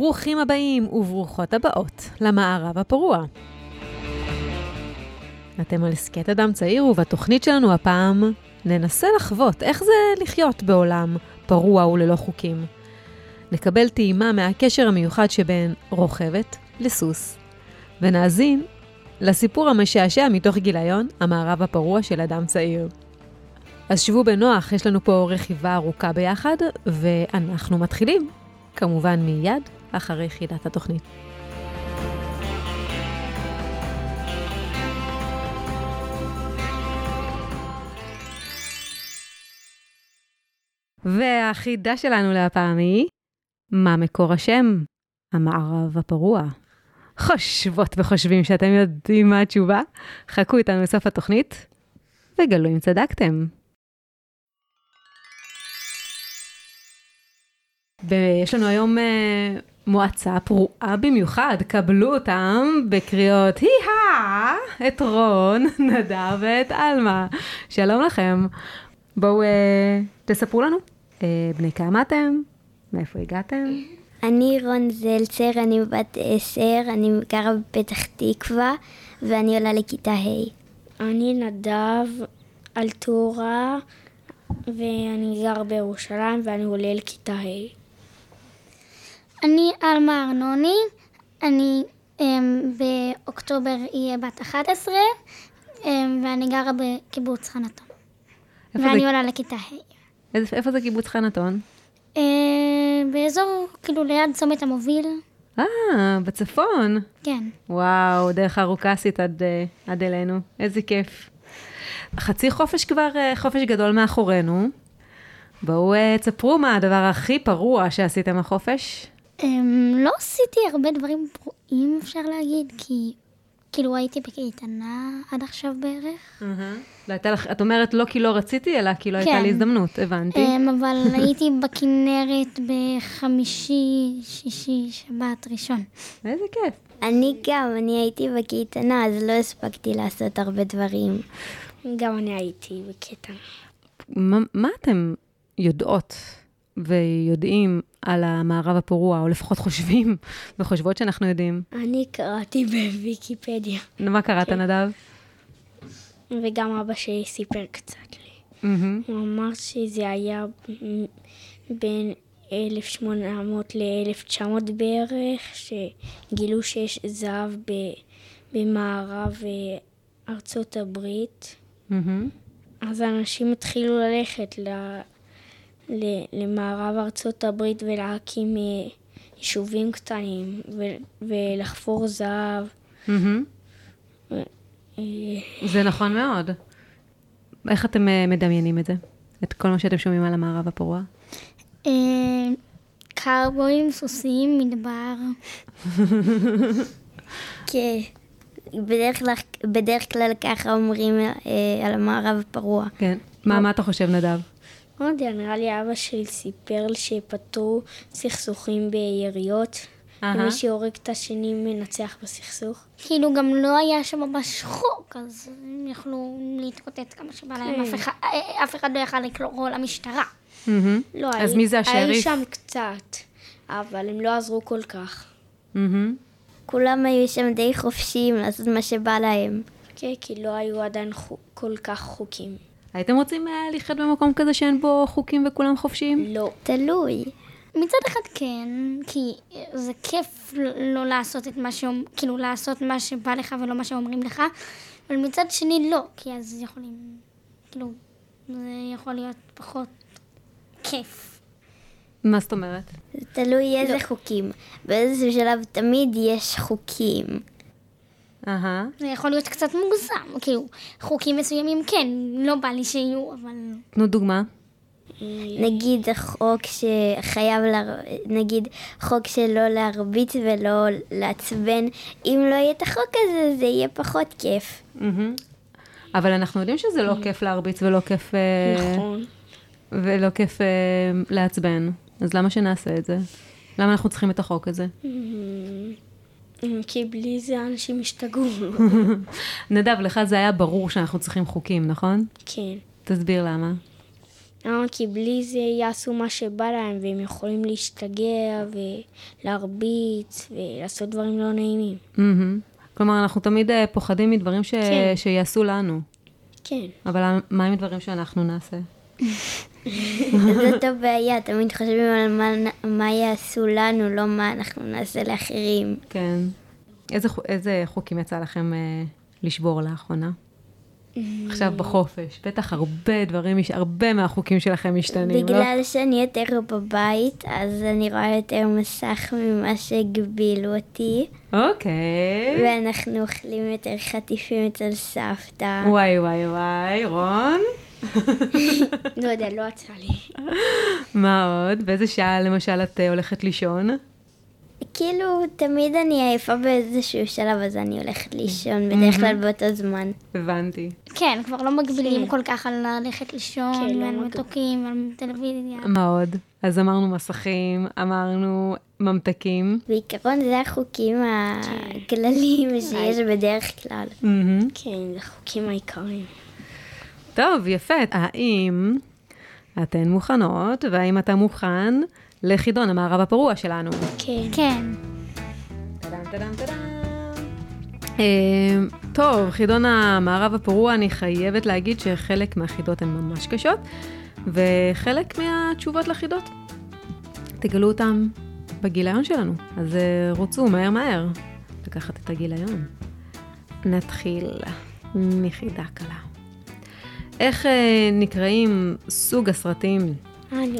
ברוכים הבאים וברוכות הבאות למערב הפרוע. אתם על הסכת אדם צעיר, ובתוכנית שלנו הפעם ננסה לחוות איך זה לחיות בעולם פרוע וללא חוקים. נקבל טעימה מהקשר המיוחד שבין רוכבת לסוס, ונאזין לסיפור המשעשע מתוך גיליון המערב הפרוע של אדם צעיר. אז שבו בנוח, יש לנו פה רכיבה ארוכה ביחד, ואנחנו מתחילים, כמובן מיד אחרי יחידת התוכנית. והחידה שלנו להפעם היא, מה מקור השם? המערב הפרוע. חושבות וחושבים שאתם יודעים מה התשובה? חכו איתנו לסוף התוכנית וגלו אם צדקתם. ויש לנו היום uh, מועצה פרועה במיוחד, קבלו אותם בקריאות הי-הא, את רון, נדב ואת עלמה. שלום לכם. בואו uh, תספרו לנו, uh, בני כמה אתם? מאיפה הגעתם? אני רון זלצר, אני בת עשר, אני גרה בפתח תקווה ואני עולה לכיתה ה'. אני נדב אלטורה ואני גר בירושלים ואני עולה לכיתה ה'. אני עלמה ארנוני, אני um, באוקטובר אהיה בת 11 um, ואני גרה בקיבוץ חנתון. ואני זה... עולה לכיתה ה'. איפה, איפה זה קיבוץ חנתון? Uh, באזור, כאילו ליד צומת המוביל. אה, בצפון. כן. וואו, דרך ארוכה עשית עד, אה, עד אלינו, איזה כיף. חצי חופש כבר, אה, חופש גדול מאחורינו. בואו תספרו מה הדבר הכי פרוע שעשיתם החופש. Um, לא עשיתי הרבה דברים פרועים, אפשר להגיד, כי כאילו הייתי בקייטנה עד עכשיו בערך. Uh-huh. לך, את אומרת לא כי לא רציתי, אלא כי לא כן. הייתה לי הזדמנות, הבנתי. Um, אבל הייתי בכנרת בחמישי, שישי, שבת, ראשון. איזה כיף. אני גם, אני הייתי בקייטנה, אז לא הספקתי לעשות הרבה דברים. גם אני הייתי בקייטנה. מה, מה אתם יודעות ויודעים על המערב הפרוע, או לפחות חושבים וחושבות שאנחנו יודעים? אני קראתי בוויקיפדיה. מה קראת, כן. נדב? וגם אבא שלי סיפר קצת לי. הוא אמר שזה היה בין 1800 ל-1900 בערך, שגילו שיש זהב במערב אה, ארצות הברית. אז אנשים התחילו ללכת ל... למערב ארצות הברית ולהקים אה, יישובים קטנים ולחפור זהב. אה, זה נכון מאוד. איך אתם אה, מדמיינים את זה? את כל מה שאתם שומעים על המערב הפרוע? קרבויים, סוסים, מדבר. כן. בדרך כלל ככה אומרים על המערב הפרוע. כן. מה אתה חושב, נדב? לא יודע, נראה לי אבא שלי סיפר שפתרו סכסוכים ביריות. ומי שהורג את השני מנצח בסכסוך. כאילו גם לא היה שם ממש חוק, אז הם יכלו להתקוטט כמה שבא להם, כן. אף אחד לא יכל לקרוא למשטרה. לא, אז מי זה השריף? היו שם קצת, אבל הם לא עזרו כל כך. כולם היו שם די חופשיים לעשות מה שבא להם. כן, כי לא היו עדיין כל כך חוקים. הייתם רוצים uh, לחיות במקום כזה שאין בו חוקים וכולם חופשיים? לא. תלוי. מצד אחד כן, כי זה כיף לא לעשות את מה שאומרים, כאילו לעשות מה שבא לך ולא מה שאומרים לך, אבל מצד שני לא, כי אז יכולים, כאילו, זה יכול להיות פחות כיף. מה זאת אומרת? זה תלוי איזה לא. חוקים. באיזה שלב תמיד יש חוקים. אהה. זה יכול להיות קצת מוגזם, כאילו, חוקים מסוימים כן, לא בא לי שיהיו, אבל... תנו דוגמה. נגיד חוק שחייב, לה... נגיד חוק שלא להרביץ ולא לעצבן, אם לא יהיה את החוק הזה, זה יהיה פחות כיף. אבל אנחנו יודעים שזה לא כיף להרביץ ולא כיף... אה, נכון. ולא כיף אה, לעצבן, אז למה שנעשה את זה? למה אנחנו צריכים את החוק הזה? כי בלי זה אנשים השתגעו. נדב, לך זה היה ברור שאנחנו צריכים חוקים, נכון? כן. תסביר למה. למה? כי בלי זה יעשו מה שבא להם, והם יכולים להשתגע ולהרביץ ולעשות דברים לא נעימים. כלומר, אנחנו תמיד אה, פוחדים מדברים ש... כן. שיעשו לנו. כן. אבל מה עם דברים שאנחנו נעשה? זאת הבעיה, תמיד חושבים על מה, מה יעשו לנו, לא מה אנחנו נעשה לאחרים. כן. איזה, איזה חוקים יצא לכם אה, לשבור לאחרונה? עכשיו בחופש, בטח הרבה דברים, הרבה מהחוקים שלכם משתנים, לא? בגלל שאני יותר בבית, אז אני רואה יותר מסך ממה שהגבילו אותי. אוקיי. ואנחנו אוכלים יותר חטיפים אצל סבתא. וואי וואי וואי, רון? לא יודע, לא יצא לי. מה עוד? באיזה שעה למשל את אה, הולכת לישון? כאילו, תמיד אני עייפה באיזשהו שלב, אז אני הולכת לישון, בדרך כלל באותו זמן. הבנתי. כן, כבר לא מגבילים כל כך על ללכת לישון, כן, לא מגביל. מתוקים, ועל טלוויזיה. מה עוד? אז אמרנו מסכים, אמרנו ממתקים. בעיקרון זה החוקים הכלליים שיש בדרך כלל. מהמם. כן, זה החוקים העיקריים. טוב, יפה. האם אתן מוכנות, והאם אתה מוכן לחידון המערב הפרוע שלנו? כן. כן. טאדם, טאדם. אה, טוב, חידון המערב הפרוע, אני חייבת להגיד שחלק מהחידות הן ממש קשות, וחלק מהתשובות לחידות, תגלו אותן בגיליון שלנו. אז אה, רוצו מהר מהר לקחת את הגיליון. נתחיל מחידה קלה. איך אה, נקראים סוג הסרטים.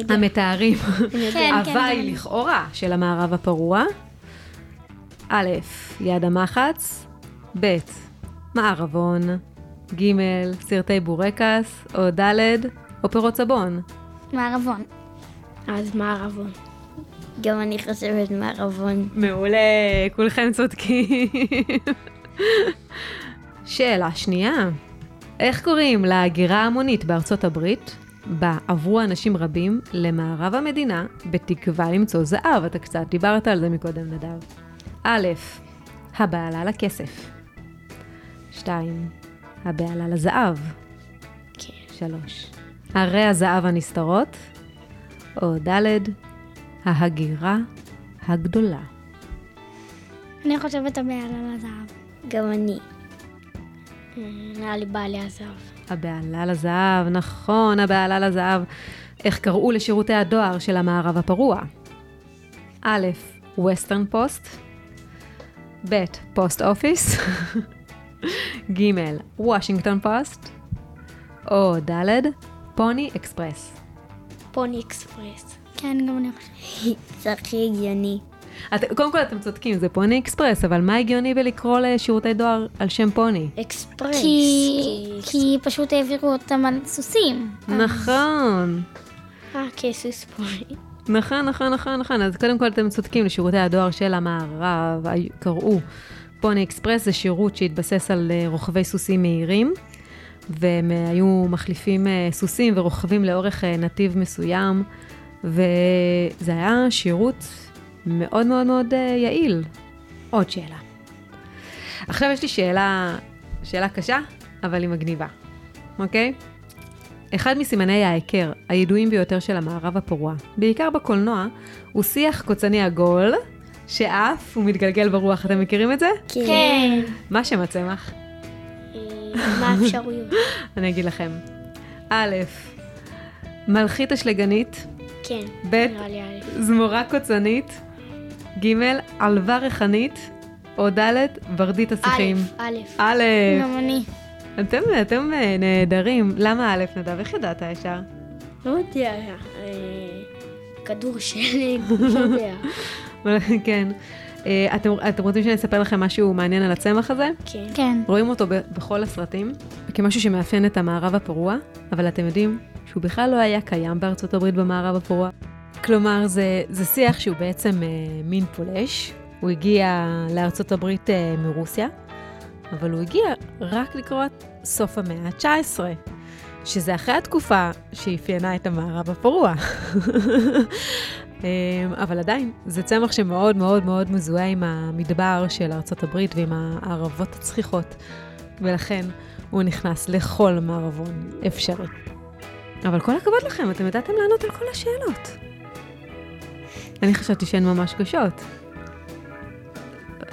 המתארים כן, כן, הוואי כן. לכאורה של המערב הפרוע. א', יד המחץ, ב', מערבון, ג', סרטי בורקס, או ד', אופרות סבון. מערבון. אז מה הרבון? גם אני חושבת מערבון. מעולה, כולכם צודקים. שאלה שנייה, איך קוראים להגירה ההמונית בארצות הברית, בה עברו אנשים רבים למערב המדינה בתקווה למצוא זהב? אתה קצת דיברת על זה מקודם, נדב. א', הבעלה לכסף. שתיים, הבעלה לזהב. כן. שלוש, ערי הזהב הנסתרות. או ד', ההגירה הגדולה. אני חושבת הבהלה לזהב. גם אני. אה, נראה לי בעלי הזהב. הבהלה לזהב, נכון, הבעלה לזהב. איך קראו לשירותי הדואר של המערב הפרוע? א', Western Post, ב', Post Office, ג', Washington Post, או ד', Pony Express. Pony Express. כן, גם אני חושבת. זה הכי הגיוני. את, קודם כל אתם צודקים, זה Pony Express, אבל מה הגיוני בלקרוא לשירותי דואר על שם פוני? אקספרס. כי, כי פשוט העבירו אותם על סוסים. נכון. אה, כסוס פוני. נכון, נכון, נכון, נכון. אז קודם כל אתם צודקים, לשירותי הדואר של המערב קראו Pony Express, זה שירות שהתבסס על אה, רוכבי סוסים מהירים, והם אה, היו מחליפים אה, סוסים ורוכבים לאורך נתיב מסוים, וזה היה שירות מאוד מאוד מאוד אה, יעיל. עוד שאלה. עכשיו יש לי שאלה, שאלה קשה, אבל היא מגניבה, אוקיי? אחד מסימני ההיכר הידועים ביותר של המערב הפרוע, בעיקר בקולנוע, הוא שיח קוצני עגול, שעף ומתגלגל ברוח. אתם מכירים את זה? כן. מה שם הצמח? אה, מה האפשרויות? אני אגיד לכם. א', מלכית אשלגנית, כן. ב'. זמורה קוצנית, ג', עלווה ריחנית, או ד', ורדית השיחים. א', א'. א', גם אני. אתם, אתם אה, נהדרים. למה א', נדב? איך ידעת ישר? לא יודע. אה, כדור שלג, לא יודע. כן. אה, אתם, אתם רוצים שאני אספר לכם משהו מעניין על הצמח הזה? כן. כן. רואים אותו ב- בכל הסרטים כמשהו שמאפיין את המערב הפרוע, אבל אתם יודעים שהוא בכלל לא היה קיים בארצות הברית במערב הפרוע. כלומר, זה, זה שיח שהוא בעצם אה, מין פולש. הוא הגיע לארצות הברית אה, מרוסיה, אבל הוא הגיע רק לקראת סוף המאה ה-19, שזה אחרי התקופה שאפיינה את המערב הפרוע. אמ, אבל עדיין, זה צמח שמאוד מאוד מאוד מזוהה עם המדבר של ארצות הברית ועם הערבות הצחיחות, ולכן הוא נכנס לכל מערבון אפשרי. אבל כל הכבוד לכם, אתם ידעתם לענות על כל השאלות. אני חשבתי שהן ממש קשות.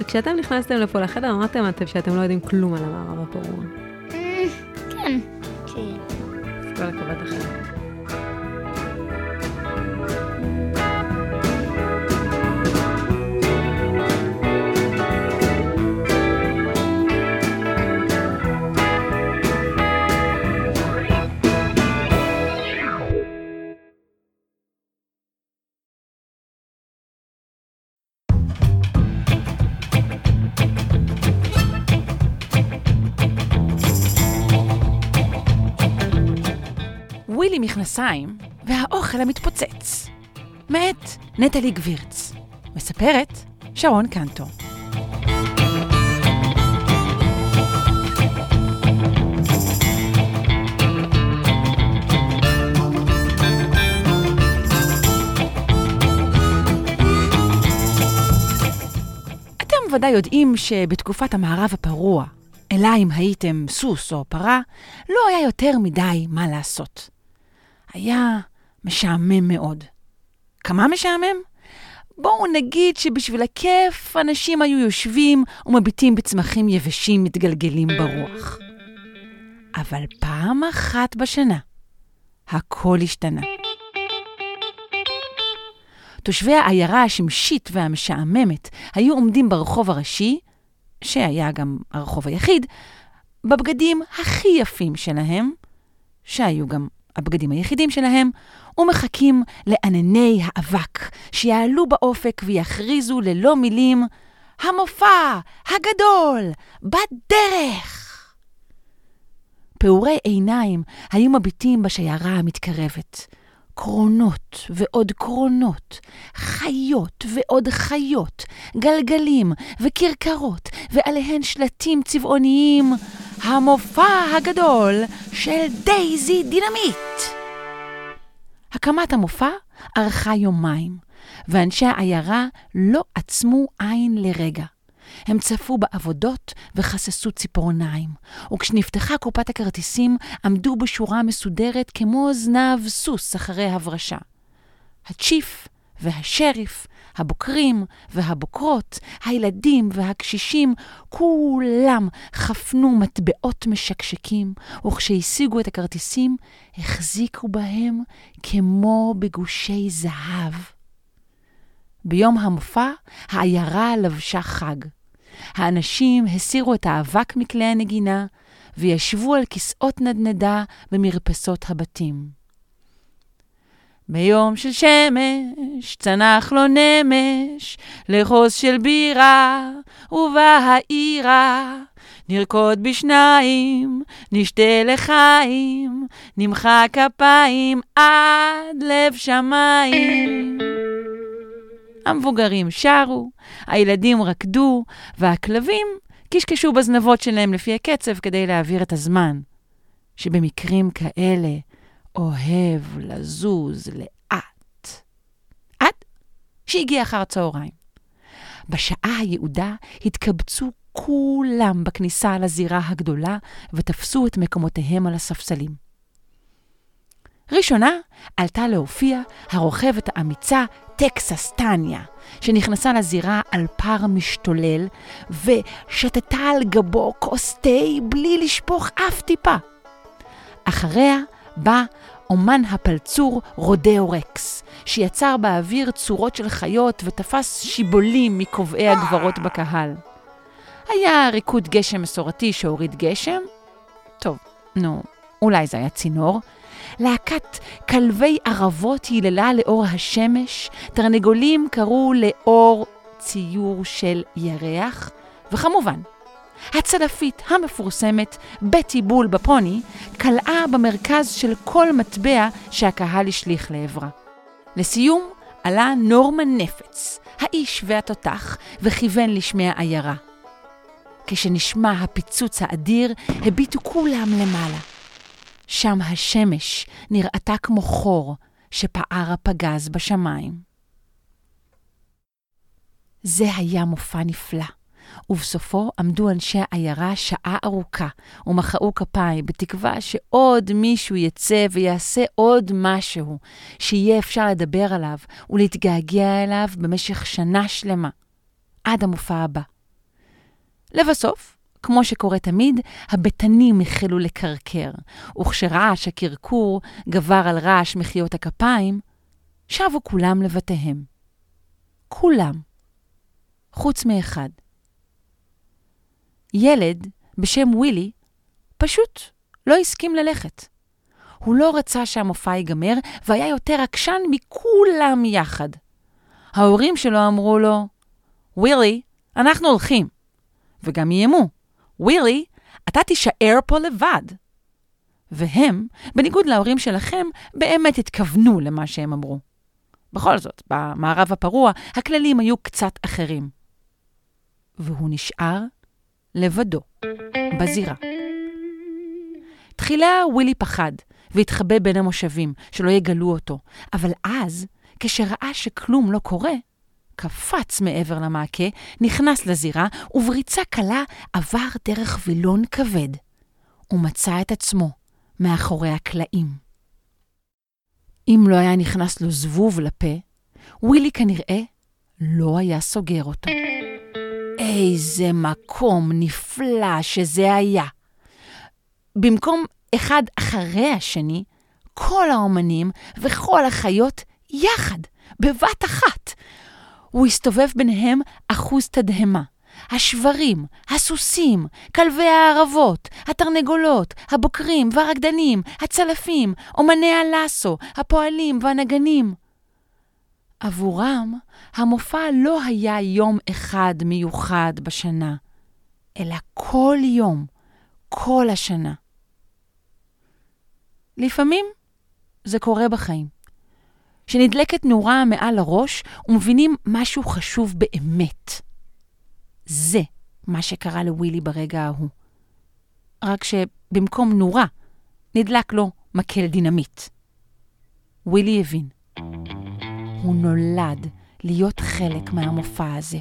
כשאתם נכנסתם לפה לחדר, אמרתם שאתם לא יודעים כלום על המערב הפרוע. אה, כן. כן. כל הכבוד לכם. ווילי מכנסיים והאוכל המתפוצץ. מאת נטלי גבירץ. מספרת שרון קנטו. אתם ודאי יודעים שבתקופת המערב הפרוע, אלא אם הייתם סוס או פרה, לא היה יותר מדי מה לעשות. היה משעמם מאוד. כמה משעמם? בואו נגיד שבשביל הכיף אנשים היו יושבים ומביטים בצמחים יבשים מתגלגלים ברוח. אבל פעם אחת בשנה הכל השתנה. תושבי העיירה השמשית והמשעממת היו עומדים ברחוב הראשי, שהיה גם הרחוב היחיד, בבגדים הכי יפים שלהם, שהיו גם הבגדים היחידים שלהם, ומחכים לענני האבק שיעלו באופק ויכריזו ללא מילים, המופע הגדול בדרך! פעורי עיניים היו מביטים בשיירה המתקרבת. קרונות ועוד קרונות, חיות ועוד חיות, גלגלים וכרכרות, ועליהן שלטים צבעוניים, המופע הגדול של דייזי דינמיט. הקמת המופע ארכה יומיים, ואנשי העיירה לא עצמו עין לרגע. הם צפו בעבודות וכססו ציפורניים, וכשנפתחה קופת הכרטיסים עמדו בשורה מסודרת כמו זנב סוס אחרי הברשה. הצ'יף והשריף, הבוקרים והבוקרות, הילדים והקשישים, כולם חפנו מטבעות משקשקים, וכשהשיגו את הכרטיסים, החזיקו בהם כמו בגושי זהב. ביום המופע העיירה לבשה חג. האנשים הסירו את האבק מכלי הנגינה וישבו על כיסאות נדנדה במרפסות הבתים. ביום של שמש צנח לו נמש לחוז של בירה ובא העירה נרקוד בשניים, נשתה לחיים, נמחא כפיים עד לב שמיים. המבוגרים שרו, הילדים רקדו, והכלבים קשקשו בזנבות שלהם לפי הקצב כדי להעביר את הזמן, שבמקרים כאלה אוהב לזוז לאט. עד שהגיע אחר הצהריים. בשעה היעודה התקבצו כולם בכניסה לזירה הגדולה ותפסו את מקומותיהם על הספסלים. ראשונה עלתה להופיע הרוכבת האמיצה טקסס טניה, שנכנסה לזירה על פר משתולל ושתתה על גבו כוס תה בלי לשפוך אף טיפה. אחריה בא אומן הפלצור רודאו רקס, שיצר באוויר צורות של חיות ותפס שיבולים מקובעי הגברות בקהל. היה ריקוד גשם מסורתי שהוריד גשם? טוב, נו, אולי זה היה צינור. להקת כלבי ערבות היללה לאור השמש, תרנגולים קראו לאור ציור של ירח, וכמובן, הצלפית המפורסמת, בטי בול בפוני, קלעה במרכז של כל מטבע שהקהל השליך לעברה. לסיום, עלה נורמן נפץ, האיש והתותח, וכיוון לשמי העיירה. כשנשמע הפיצוץ האדיר, הביטו כולם למעלה. שם השמש נראתה כמו חור שפער הפגז בשמיים. זה היה מופע נפלא, ובסופו עמדו אנשי העיירה שעה ארוכה ומחאו כפיים, בתקווה שעוד מישהו יצא ויעשה עוד משהו, שיהיה אפשר לדבר עליו ולהתגעגע אליו במשך שנה שלמה, עד המופע הבא. לבסוף, כמו שקורה תמיד, הבטנים החלו לקרקר, וכשרעש הקרקור גבר על רעש מחיאות הכפיים, שבו כולם לבתיהם. כולם. חוץ מאחד. ילד בשם ווילי פשוט לא הסכים ללכת. הוא לא רצה שהמופע ייגמר, והיה יותר עקשן מכולם יחד. ההורים שלו אמרו לו, ווילי, אנחנו הולכים. וגם איימו, ווילי, אתה תישאר פה לבד. והם, בניגוד להורים שלכם, באמת התכוונו למה שהם אמרו. בכל זאת, במערב הפרוע הכללים היו קצת אחרים. והוא נשאר לבדו, בזירה. תחילה ווילי פחד והתחבא בין המושבים, שלא יגלו אותו, אבל אז, כשראה שכלום לא קורה, קפץ מעבר למעקה, נכנס לזירה, ובריצה קלה עבר דרך וילון כבד, ומצא את עצמו מאחורי הקלעים. אם לא היה נכנס לו זבוב לפה, ווילי כנראה לא היה סוגר אותו. איזה מקום נפלא שזה היה. במקום אחד אחרי השני, כל האומנים וכל החיות יחד, בבת אחת. הוא הסתובב ביניהם אחוז תדהמה. השברים, הסוסים, כלבי הערבות, התרנגולות, הבוקרים והרקדנים, הצלפים, אומני הלאסו, הפועלים והנגנים. עבורם, המופע לא היה יום אחד מיוחד בשנה, אלא כל יום, כל השנה. לפעמים זה קורה בחיים. שנדלקת נורה מעל הראש ומבינים משהו חשוב באמת. זה מה שקרה לווילי ברגע ההוא. רק שבמקום נורה, נדלק לו מקל דינמיט. ווילי הבין. הוא נולד להיות חלק מהמופע הזה.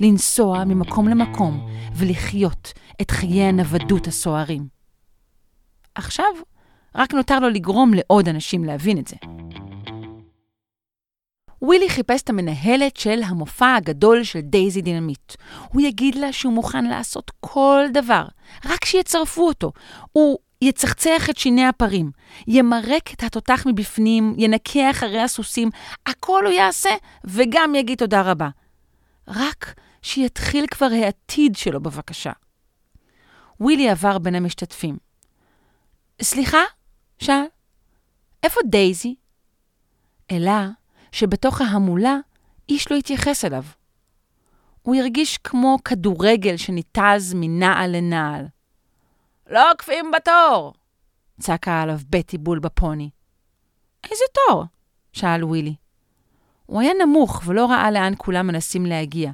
לנסוע ממקום למקום ולחיות את חיי הנוודות הסוערים. עכשיו, רק נותר לו לגרום לעוד אנשים להבין את זה. ווילי חיפש את המנהלת של המופע הגדול של דייזי דינמיט. הוא יגיד לה שהוא מוכן לעשות כל דבר, רק שיצרפו אותו. הוא יצחצח את שיני הפרים, ימרק את התותח מבפנים, ינקה אחרי הסוסים, הכל הוא יעשה, וגם יגיד תודה רבה. רק שיתחיל כבר העתיד שלו בבקשה. ווילי עבר בין המשתתפים. סליחה? שאל? איפה דייזי? אלה שבתוך ההמולה איש לא התייחס אליו. הוא הרגיש כמו כדורגל שניתז מנעל לנעל. לא עוקפים בתור! צעקה עליו בטי בול בפוני. איזה תור? שאל ווילי. הוא היה נמוך ולא ראה לאן כולם מנסים להגיע.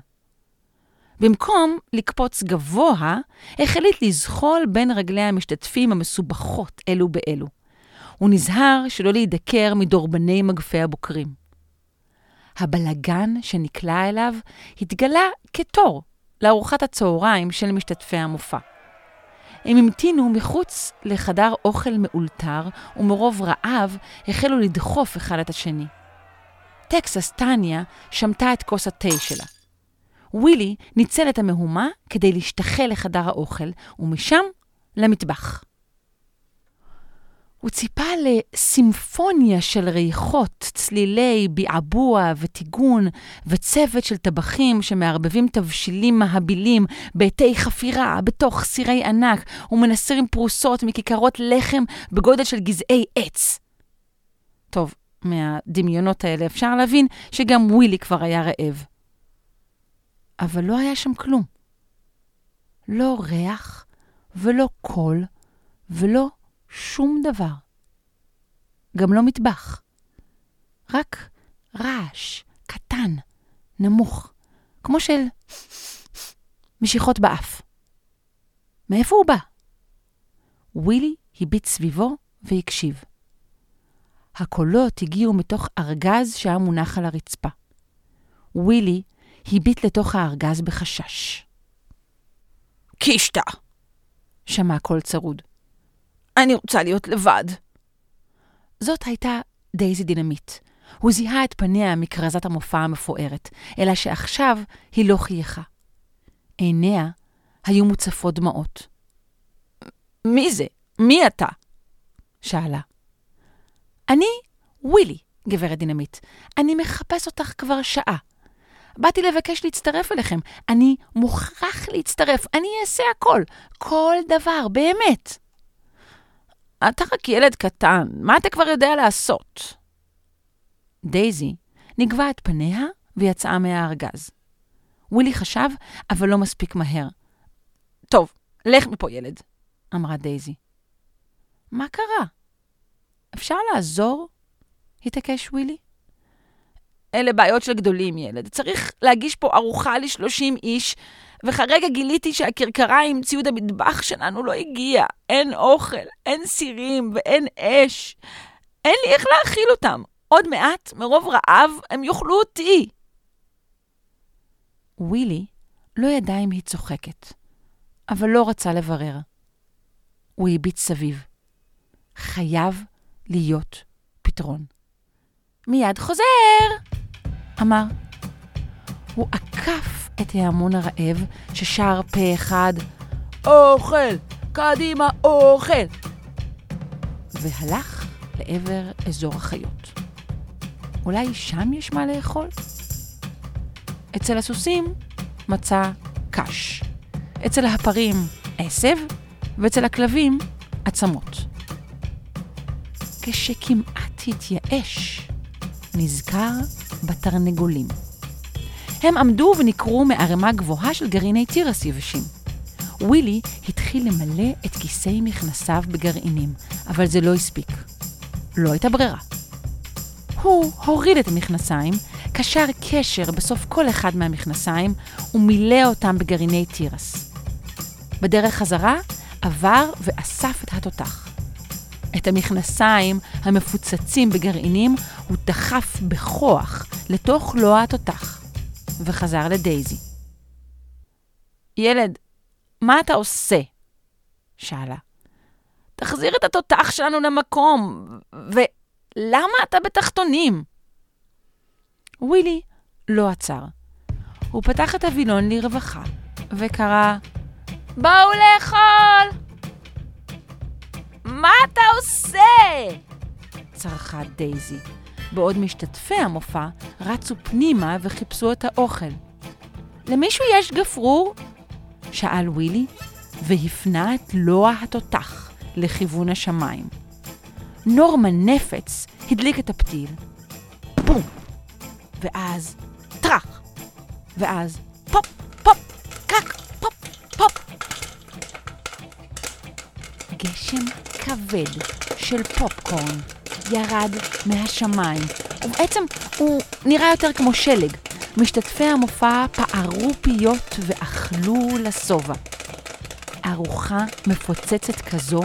במקום לקפוץ גבוה, החליט לזחול בין רגלי המשתתפים המסובכות אלו באלו. הוא נזהר שלא להידקר מדורבני מגפי הבוקרים. הבלגן שנקלע אליו התגלה כתור לארוחת הצהריים של משתתפי המופע. הם המתינו מחוץ לחדר אוכל מאולתר, ומרוב רעב החלו לדחוף אחד את השני. טקסס טניה שמטה את כוס התה שלה. ווילי ניצל את המהומה כדי להשתחל לחדר האוכל, ומשם למטבח. הוא ציפה לסימפוניה של ריחות, צלילי ביעבוע וטיגון, וצוות של טבחים שמערבבים תבשילים מהבילים בעתי חפירה בתוך סירי ענק ומנסרים פרוסות מכיכרות לחם בגודל של גזעי עץ. טוב, מהדמיונות האלה אפשר להבין שגם ווילי כבר היה רעב. אבל לא היה שם כלום. לא ריח ולא קול ולא שום דבר. גם לא מטבח. רק רעש קטן, נמוך, כמו של משיכות באף. מאיפה הוא בא? ווילי הביט סביבו והקשיב. הקולות הגיעו מתוך ארגז שהיה מונח על הרצפה. ווילי הביט לתוך הארגז בחשש. קישטה! שמע קול צרוד. אני רוצה להיות לבד. זאת הייתה דייזי דינמיט. הוא זיהה את פניה מכרזת המופע המפוארת, אלא שעכשיו היא לא חייכה. עיניה היו מוצפות דמעות. מי זה? מי אתה? שאלה. אני ווילי, גברת דינמיט. אני מחפש אותך כבר שעה. באתי לבקש להצטרף אליכם. אני מוכרח להצטרף. אני אעשה הכל. כל דבר, באמת. אתה רק ילד קטן, מה אתה כבר יודע לעשות? דייזי נגבה את פניה ויצאה מהארגז. ווילי חשב, אבל לא מספיק מהר. טוב, לך מפה, ילד, אמרה דייזי. מה קרה? אפשר לעזור? התעקש ווילי. אלה בעיות של גדולים, ילד. צריך להגיש פה ארוחה ל-30 איש, וכרגע גיליתי שהכרכרה עם ציוד המטבח שלנו לא הגיע. אין אוכל, אין סירים ואין אש. אין לי איך להאכיל אותם. עוד מעט, מרוב רעב, הם יאכלו אותי. ווילי לא ידע אם היא צוחקת, אבל לא רצה לברר. הוא הביט סביב. חייב להיות פתרון. מיד חוזר! אמר. הוא עקף את ההמון הרעב ששר פה אחד, אוכל! קדימה, אוכל! והלך לעבר אזור החיות. אולי שם יש מה לאכול? אצל הסוסים מצא קש, אצל הפרים עשב, ואצל הכלבים עצמות. כשכמעט התייאש, נזכר בתרנגולים. הם עמדו ונקרו מערימה גבוהה של גרעיני תירס יבשים. ווילי התחיל למלא את כיסי מכנסיו בגרעינים, אבל זה לא הספיק. לא הייתה ברירה. הוא הוריד את המכנסיים, קשר קשר בסוף כל אחד מהמכנסיים ומילא אותם בגרעיני תירס. בדרך חזרה עבר ואסף את התותח. את המכנסיים המפוצצים בגרעינים הוא דחף בכוח לתוך לוע התותח, וחזר לדייזי. ילד, מה אתה עושה? שאלה. תחזיר את התותח שלנו למקום, ולמה אתה בתחתונים? ווילי לא עצר. הוא פתח את הווילון לרווחה, וקרא, בואו לאכול! מה אתה עושה? צרחה דייזי, בעוד משתתפי המופע רצו פנימה וחיפשו את האוכל. למישהו יש גפרור? שאל ווילי, והפנה את לוע התותח לכיוון השמיים. נורמן נפץ הדליק את הפתיל. בום! ואז טראח! ואז פופ, פופ, קק, פופ, פופ. גשם כבד של פופקורן ירד מהשמיים, ובעצם הוא נראה יותר כמו שלג. משתתפי המופע פערו פיות ואכלו לשובע. ארוחה מפוצצת כזו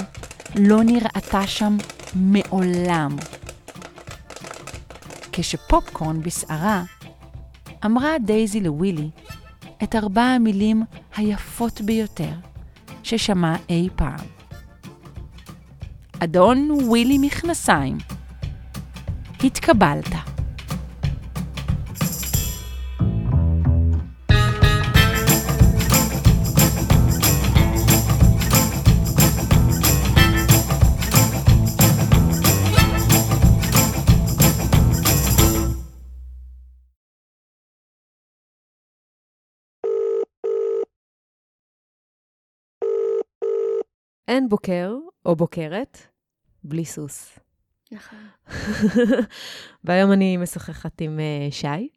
לא נראתה שם מעולם. כשפופקורן בסערה, אמרה דייזי לווילי את ארבע המילים היפות ביותר ששמע אי פעם. אדון ווילי מכנסיים, התקבלת. אין בוקר או בוקרת בלי סוס. נכון. והיום אני משוחחת עם uh, שי,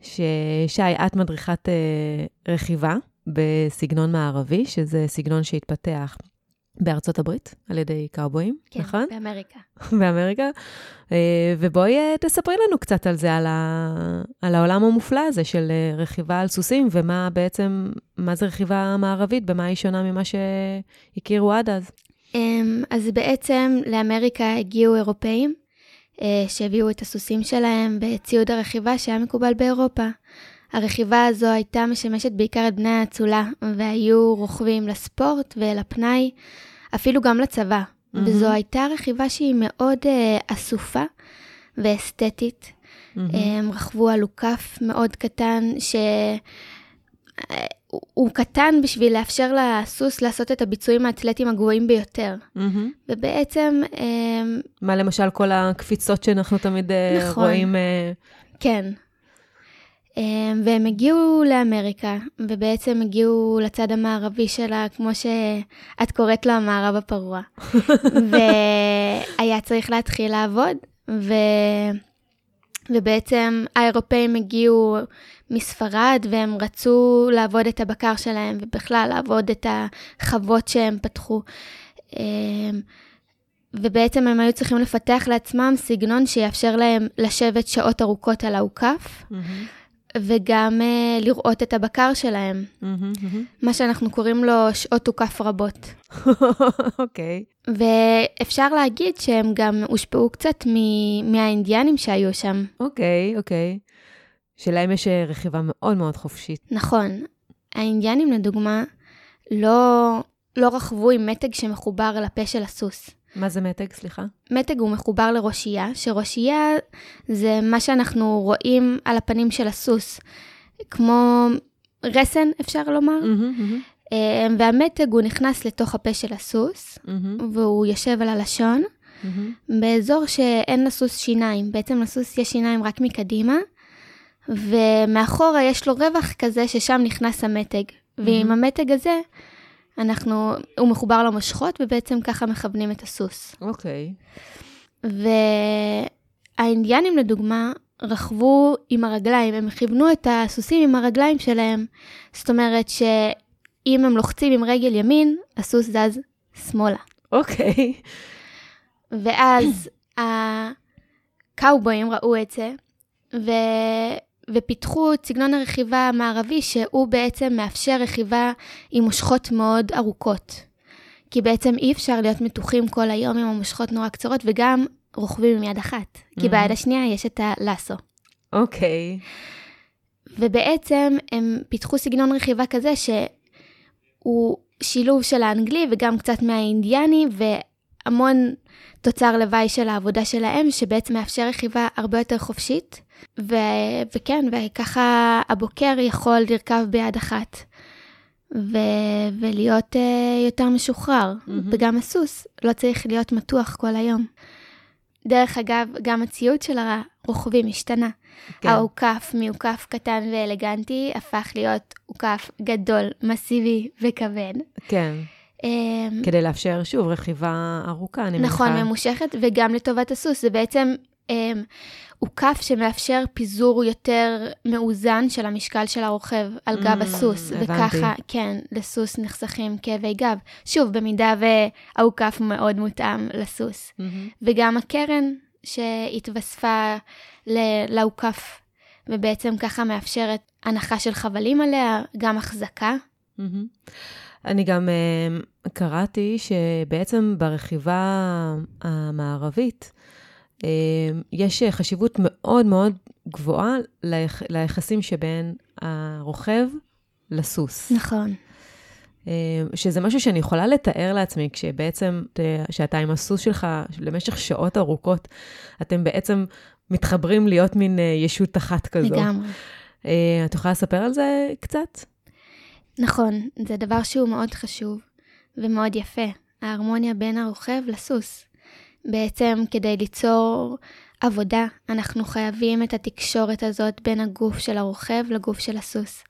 ששי, את מדריכת uh, רכיבה בסגנון מערבי, שזה סגנון שהתפתח בארצות הברית על ידי קאובויים, כן, נכון? כן, באמריקה. באמריקה. Uh, ובואי תספרי לנו קצת על זה, על, ה... על העולם המופלא הזה של רכיבה על סוסים, ומה בעצם, מה זה רכיבה מערבית, במה היא שונה ממה שהכירו עד אז. אמ, אז בעצם לאמריקה הגיעו אירופאים אה, שהביאו את הסוסים שלהם בציוד הרכיבה שהיה מקובל באירופה. הרכיבה הזו הייתה משמשת בעיקר את בני האצולה, והיו רוכבים לספורט ולפנאי, אפילו גם לצבא. Mm-hmm. וזו הייתה רכיבה שהיא מאוד uh, אסופה ואסתטית. Mm-hmm. הם רכבו על עוקף מאוד קטן, ש... הוא קטן בשביל לאפשר לסוס לעשות את הביצועים האתלטיים הגבוהים ביותר. Mm-hmm. ובעצם... מה למשל כל הקפיצות שאנחנו תמיד נכון. רואים? כן. והם הגיעו לאמריקה, ובעצם הגיעו לצד המערבי שלה, כמו שאת קוראת לו המערב הפרוע. והיה צריך להתחיל לעבוד, ו... ובעצם האירופאים הגיעו מספרד והם רצו לעבוד את הבקר שלהם ובכלל לעבוד את החוות שהם פתחו. אמ, ובעצם הם היו צריכים לפתח לעצמם סגנון שיאפשר להם לשבת שעות ארוכות על האוכף. Mm-hmm. וגם uh, לראות את הבקר שלהם. Mm-hmm, mm-hmm. מה שאנחנו קוראים לו שעות תוקף רבות. אוקיי. okay. ואפשר להגיד שהם גם הושפעו קצת מ- מהאינדיאנים שהיו שם. אוקיי, okay, אוקיי. Okay. שלהם יש אה, רכיבה מאוד מאוד חופשית. נכון. האינדיאנים, לדוגמה, לא, לא רכבו עם מתג שמחובר לפה של הסוס. מה זה מתג, סליחה? מתג הוא מחובר לראשייה, שראשייה זה מה שאנחנו רואים על הפנים של הסוס, כמו רסן, אפשר לומר. Mm-hmm, mm-hmm. והמתג הוא נכנס לתוך הפה של הסוס, mm-hmm. והוא יושב על הלשון, mm-hmm. באזור שאין לסוס שיניים. בעצם לסוס יש שיניים רק מקדימה, ומאחורה יש לו רווח כזה ששם נכנס המתג. Mm-hmm. ועם המתג הזה, אנחנו, הוא מחובר למושכות, ובעצם ככה מכוונים את הסוס. אוקיי. Okay. והאינדיאנים, לדוגמה, רכבו עם הרגליים, הם כיוונו את הסוסים עם הרגליים שלהם. זאת אומרת שאם הם לוחצים עם רגל ימין, הסוס זז שמאלה. אוקיי. Okay. ואז הקאובויים ראו את זה, ו... ופיתחו את סגנון הרכיבה המערבי, שהוא בעצם מאפשר רכיבה עם מושכות מאוד ארוכות. כי בעצם אי אפשר להיות מתוחים כל היום עם המושכות נורא קצרות, וגם רוכבים עם יד אחת. Mm-hmm. כי ביד השנייה יש את הלאסו. אוקיי. Okay. ובעצם הם פיתחו סגנון רכיבה כזה שהוא שילוב של האנגלי וגם קצת מהאינדיאני, והמון תוצר לוואי של העבודה שלהם, שבעצם מאפשר רכיבה הרבה יותר חופשית. ו- וכן, וככה הבוקר יכול לרכב ביד אחת. ו- ולהיות uh, יותר משוחרר, mm-hmm. וגם הסוס לא צריך להיות מתוח כל היום. דרך אגב, גם הציוד של הרוכבים השתנה. כן. האוכף מאוכף קטן ואלגנטי הפך להיות אוכף גדול, מסיבי וכבד. כן. Um, כדי לאפשר, שוב, רכיבה ארוכה, אני מניחה. נכון, ממושכת, וגם לטובת הסוס. זה בעצם um, הוא כף שמאפשר פיזור יותר מאוזן של המשקל של הרוכב על גב mm, הסוס, הבנתי. וככה, כן, לסוס נחסכים כאבי גב. שוב, במידה והאוכף מאוד מותאם לסוס. Mm-hmm. וגם הקרן שהתווספה לאוכף, ובעצם ככה מאפשרת הנחה של חבלים עליה, גם החזקה. Mm-hmm. אני גם uh, קראתי שבעצם ברכיבה המערבית, אמ, יש חשיבות מאוד מאוד גבוהה ליח, ליחסים שבין הרוכב לסוס. נכון. אמ, שזה משהו שאני יכולה לתאר לעצמי, כשבעצם, שאתה עם הסוס שלך למשך שעות ארוכות, אתם בעצם מתחברים להיות מין אה, ישות אחת כזו. לגמרי. אה, את יכולה לספר על זה קצת? נכון, זה דבר שהוא מאוד חשוב ומאוד יפה, ההרמוניה בין הרוכב לסוס. בעצם כדי ליצור עבודה, אנחנו חייבים את התקשורת הזאת בין הגוף של הרוכב לגוף של הסוס.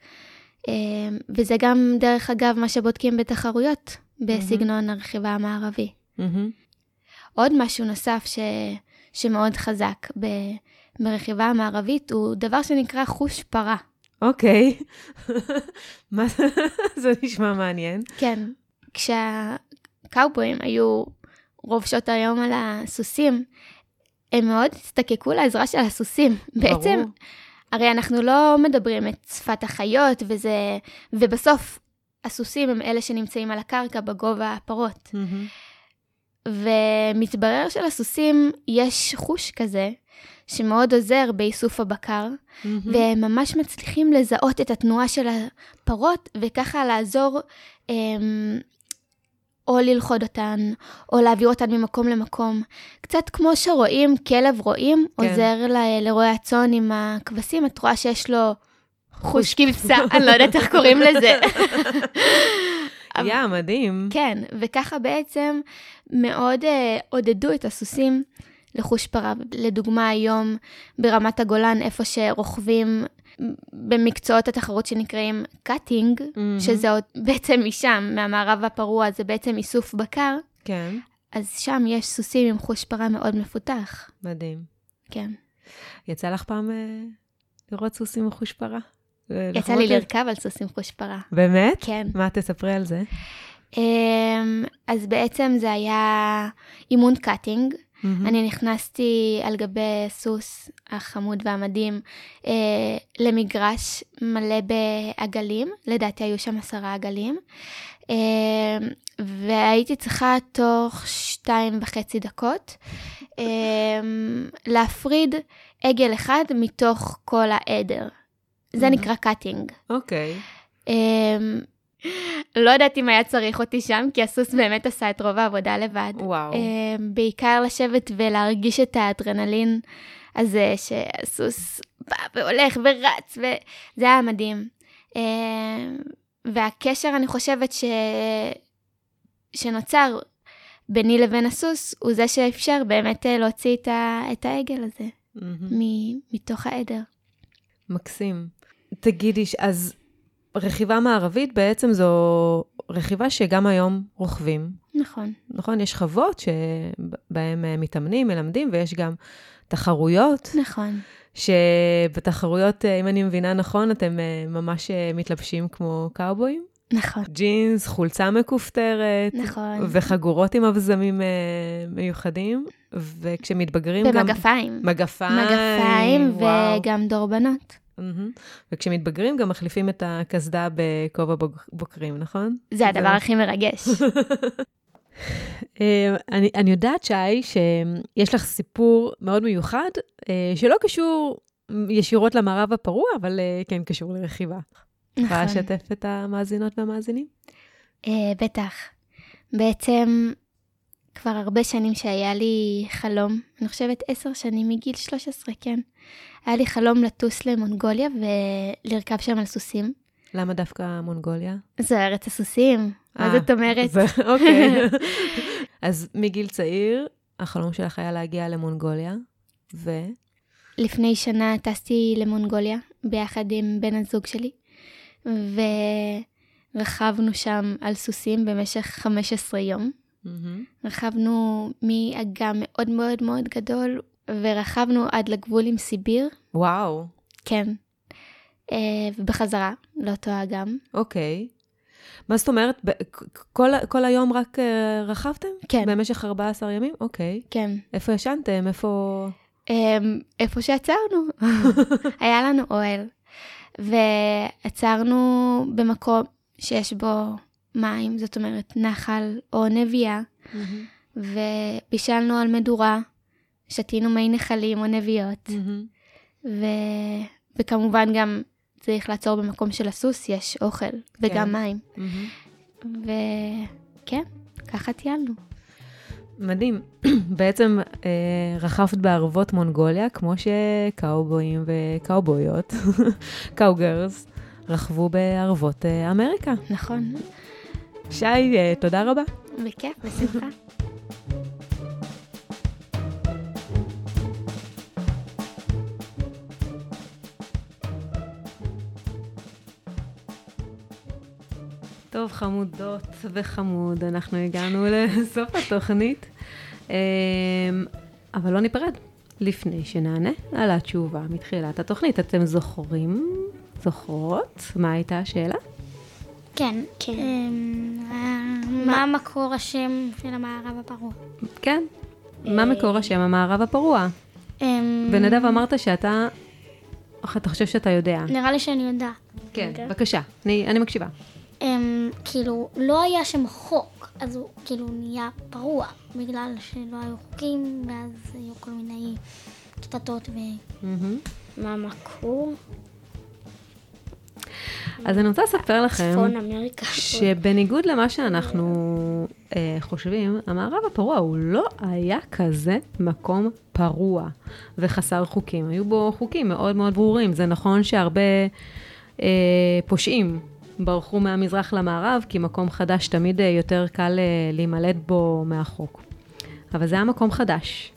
אמ, וזה גם, דרך אגב, מה שבודקים בתחרויות בסגנון mm-hmm. הרכיבה המערבי. Mm-hmm. עוד משהו נוסף ש... שמאוד חזק ב... ברכיבה המערבית הוא דבר שנקרא חוש פרה. אוקיי. מה זה נשמע מעניין. כן. כשהקאובויים היו רוב שעות היום על הסוסים, הם מאוד הזדקקו לעזרה של הסוסים. ברור. בעצם, הרי אנחנו לא מדברים את שפת החיות, וזה, ובסוף הסוסים הם אלה שנמצאים על הקרקע בגובה הפרות. Mm-hmm. ומתברר שלסוסים יש חוש כזה, שמאוד עוזר באיסוף הבקר, והם ממש מצליחים לזהות את התנועה של הפרות, וככה לעזור אמ, או ללכוד אותן, או להעביר אותן ממקום למקום. קצת כמו שרואים, כלב רועים כן. עוזר ל- לרועי הצאן עם הכבשים, את רואה שיש לו חוש כבשה, אני לא יודעת איך קוראים לזה. יא, מדהים. כן, וככה בעצם מאוד uh, עודדו את הסוסים לחוש פרה. לדוגמה, היום ברמת הגולן, איפה שרוכבים במקצועות התחרות שנקראים cutting, mm-hmm. שזה עוד בעצם משם, מהמערב הפרוע, זה בעצם איסוף בקר. כן. אז שם יש סוסים עם חוש פרה מאוד מפותח. מדהים. כן. יצא לך פעם אה, לראות סוסים עם חוש פרה? יצא לי לרכב על סוסים חוש פרה. באמת? כן. מה, תספרי על זה. אמ, אז בעצם זה היה אימון cutting, Mm-hmm. אני נכנסתי על גבי סוס החמוד והמדהים אה, למגרש מלא בעגלים, לדעתי היו שם עשרה עגלים, אה, והייתי צריכה תוך שתיים וחצי דקות אה, להפריד עגל אחד מתוך כל העדר. זה mm-hmm. נקרא cutting. אוקיי. Okay. אה, לא יודעת אם היה צריך אותי שם, כי הסוס באמת עשה את רוב העבודה לבד. וואו. Uh, בעיקר לשבת ולהרגיש את האדרנלין הזה, שהסוס בא והולך ורץ, וזה היה מדהים. Uh, והקשר, אני חושבת, ש... שנוצר ביני לבין הסוס, הוא זה שאפשר באמת אה, להוציא את, ה... את העגל הזה mm-hmm. מ... מתוך העדר. מקסים. תגידי, אז רכיבה מערבית בעצם זו רכיבה שגם היום רוכבים. נכון. נכון, יש חוות שבהן אה, מתאמנים, מלמדים, ויש גם תחרויות. נכון. שבתחרויות, אה, אם אני מבינה נכון, אתם אה, ממש מתלבשים כמו קאובויים. נכון. ג'ינס, חולצה מכופתרת. נכון. וחגורות עם אבזמים מיוחדים. וכשמתבגרים גם... ומגפיים. מגפיים. מגפיים. וגם דורבנות. Mm-hmm. וכשמתבגרים גם מחליפים את הקסדה בכובע בוקרים, נכון? זה הדבר הכי מרגש. אה, אני, אני יודעת, שי, שיש לך סיפור מאוד מיוחד, אה, שלא קשור ישירות למערב הפרוע, אבל אה, כן קשור לרכיבה. נכון. יכולה לשתף את המאזינות והמאזינים? בטח. בעצם כבר הרבה שנים שהיה לי חלום, אני חושבת עשר שנים מגיל 13, כן. היה לי חלום לטוס למונגוליה ולרכב שם על סוסים. למה דווקא מונגוליה? זו ארץ הסוסים, מה זאת אומרת? אוקיי. אז מגיל צעיר, החלום שלך היה להגיע למונגוליה, ו... לפני שנה טסתי למונגוליה ביחד עם בן הזוג שלי, ורכבנו שם על סוסים במשך 15 יום. Mm-hmm. רכבנו מאגם מאוד מאוד מאוד גדול, ורכבנו עד לגבול עם סיביר. וואו. כן. Uh, ובחזרה לאותו אגם. אוקיי. מה זאת אומרת? כל, כל היום רק uh, רכבתם? כן. במשך 14 ימים? אוקיי. כן. איפה ישנתם? איפה... Um, איפה שעצרנו. היה לנו אוהל. ועצרנו במקום שיש בו מים, זאת אומרת נחל או נביאה, mm-hmm. ובישלנו על מדורה, שתינו מי נחלים או נביאות, mm-hmm. ו... וכמובן גם צריך לעצור במקום של הסוס, יש אוכל וגם כן. מים. Mm-hmm. וכן, ככה טיילנו. מדהים. בעצם אה, רכבת בערבות מונגוליה, כמו שקאובויים וקאובויות, קאוגרס, רכבו בערבות אה, אמריקה. נכון. שי, אה, תודה רבה. בכיף, בשמחה. טוב, חמודות וחמוד, אנחנו הגענו לסוף התוכנית, אמ, אבל לא ניפרד. לפני שנענה על התשובה מתחילת התוכנית, אתם זוכרים, זוכרות, מה הייתה השאלה? כן. כן. אמ, מה מקור השם של המערב הפרוע? כן. מה אה, מקור השם המערב הפרוע? אמ, ונדב, אמרת שאתה... אתה חושב שאתה יודע. נראה לי שאני יודעת. כן, בבקשה, אני מקשיבה. הם, כאילו, לא היה שם חוק, אז הוא כאילו נהיה פרוע, בגלל שלא היו חוקים, ואז היו כל מיני קטטות ו... מה המקור? אז אני רוצה לספר לכם, צפון אמריקה. שבניגוד למה שאנחנו אה, חושבים, המערב הפרוע הוא לא היה כזה מקום פרוע וחסר חוקים. היו בו חוקים מאוד מאוד ברורים. זה נכון שהרבה אה, פושעים ברחו מהמזרח למערב, כי מקום חדש תמיד אה, יותר קל אה, להימלט בו מהחוק. אבל זה היה מקום חדש.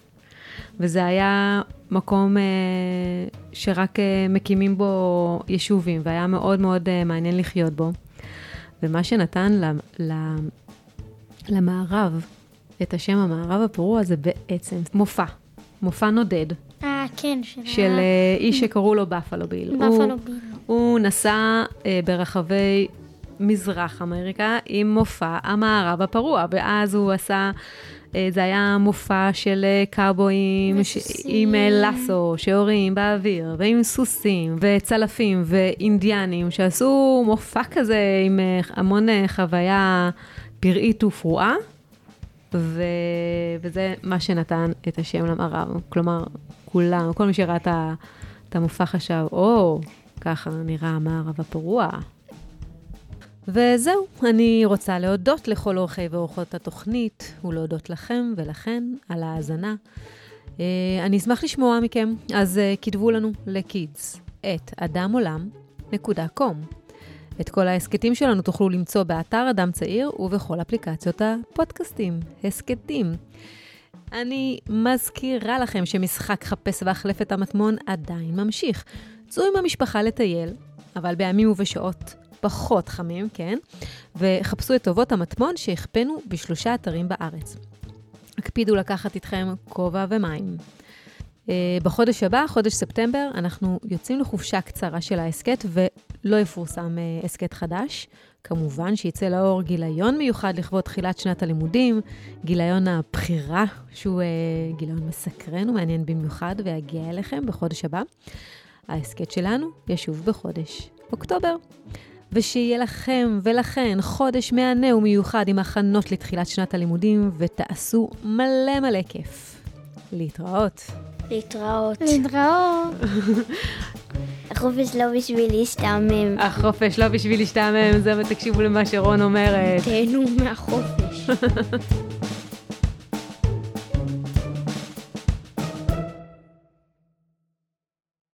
וזה היה מקום אה, שרק אה, מקימים בו יישובים, והיה מאוד מאוד אה, מעניין לחיות בו. ומה שנתן ל, ל, למערב את השם המערב הפרוע זה בעצם מופע, מופע נודד. אה, כן, של... של אה, איש שקראו לו בפלו ביל. בפלו ביל. הוא נסע אה, ברחבי מזרח אמריקה עם מופע המערב הפרוע, ואז הוא עשה, זה היה מופע של אה, קאובויים ש-. עם אה, לסו, שיורים באוויר, ועם סוסים, וצלפים, ואינדיאנים, שעשו מופע כזה עם אה, המון אה, חוויה פראית ופרועה. ו... וזה מה שנתן את השם למערב. כלומר, כולם, כל מי שראה את המופע חשב, או, ככה נראה המערב הפרוע. וזהו, אני רוצה להודות לכל אורחי ואורחות התוכנית, ולהודות לכם ולכן על ההאזנה. אה, אני אשמח לשמוע מכם, אז אה, כתבו לנו לקידס את אדמעולם.com. את כל ההסכתים שלנו תוכלו למצוא באתר אדם צעיר ובכל אפליקציות הפודקאסטים, הסכתים. אני מזכירה לכם שמשחק חפש והחלף את המטמון עדיין ממשיך. צאו עם המשפחה לטייל, אבל בימים ובשעות פחות חמים, כן? וחפשו את טובות המטמון שהכפנו בשלושה אתרים בארץ. הקפידו לקחת איתכם כובע ומים. Uh, בחודש הבא, חודש ספטמבר, אנחנו יוצאים לחופשה קצרה של ההסכת ולא יפורסם uh, הסכת חדש. כמובן שיצא לאור גיליון מיוחד לכבוד תחילת שנת הלימודים, גיליון הבחירה, שהוא uh, גיליון מסקרן ומעניין במיוחד ויגיע אליכם בחודש הבא. ההסכת שלנו ישוב בחודש אוקטובר. ושיהיה לכם ולכן חודש מהנה ומיוחד עם הכנות לתחילת שנת הלימודים, ותעשו מלא מלא כיף. להתראות. להתראות. להתראות. החופש לא בשביל להשתעמם. החופש לא בשביל להשתעמם, זה תקשיבו למה שרון אומרת. תהנו מהחופש.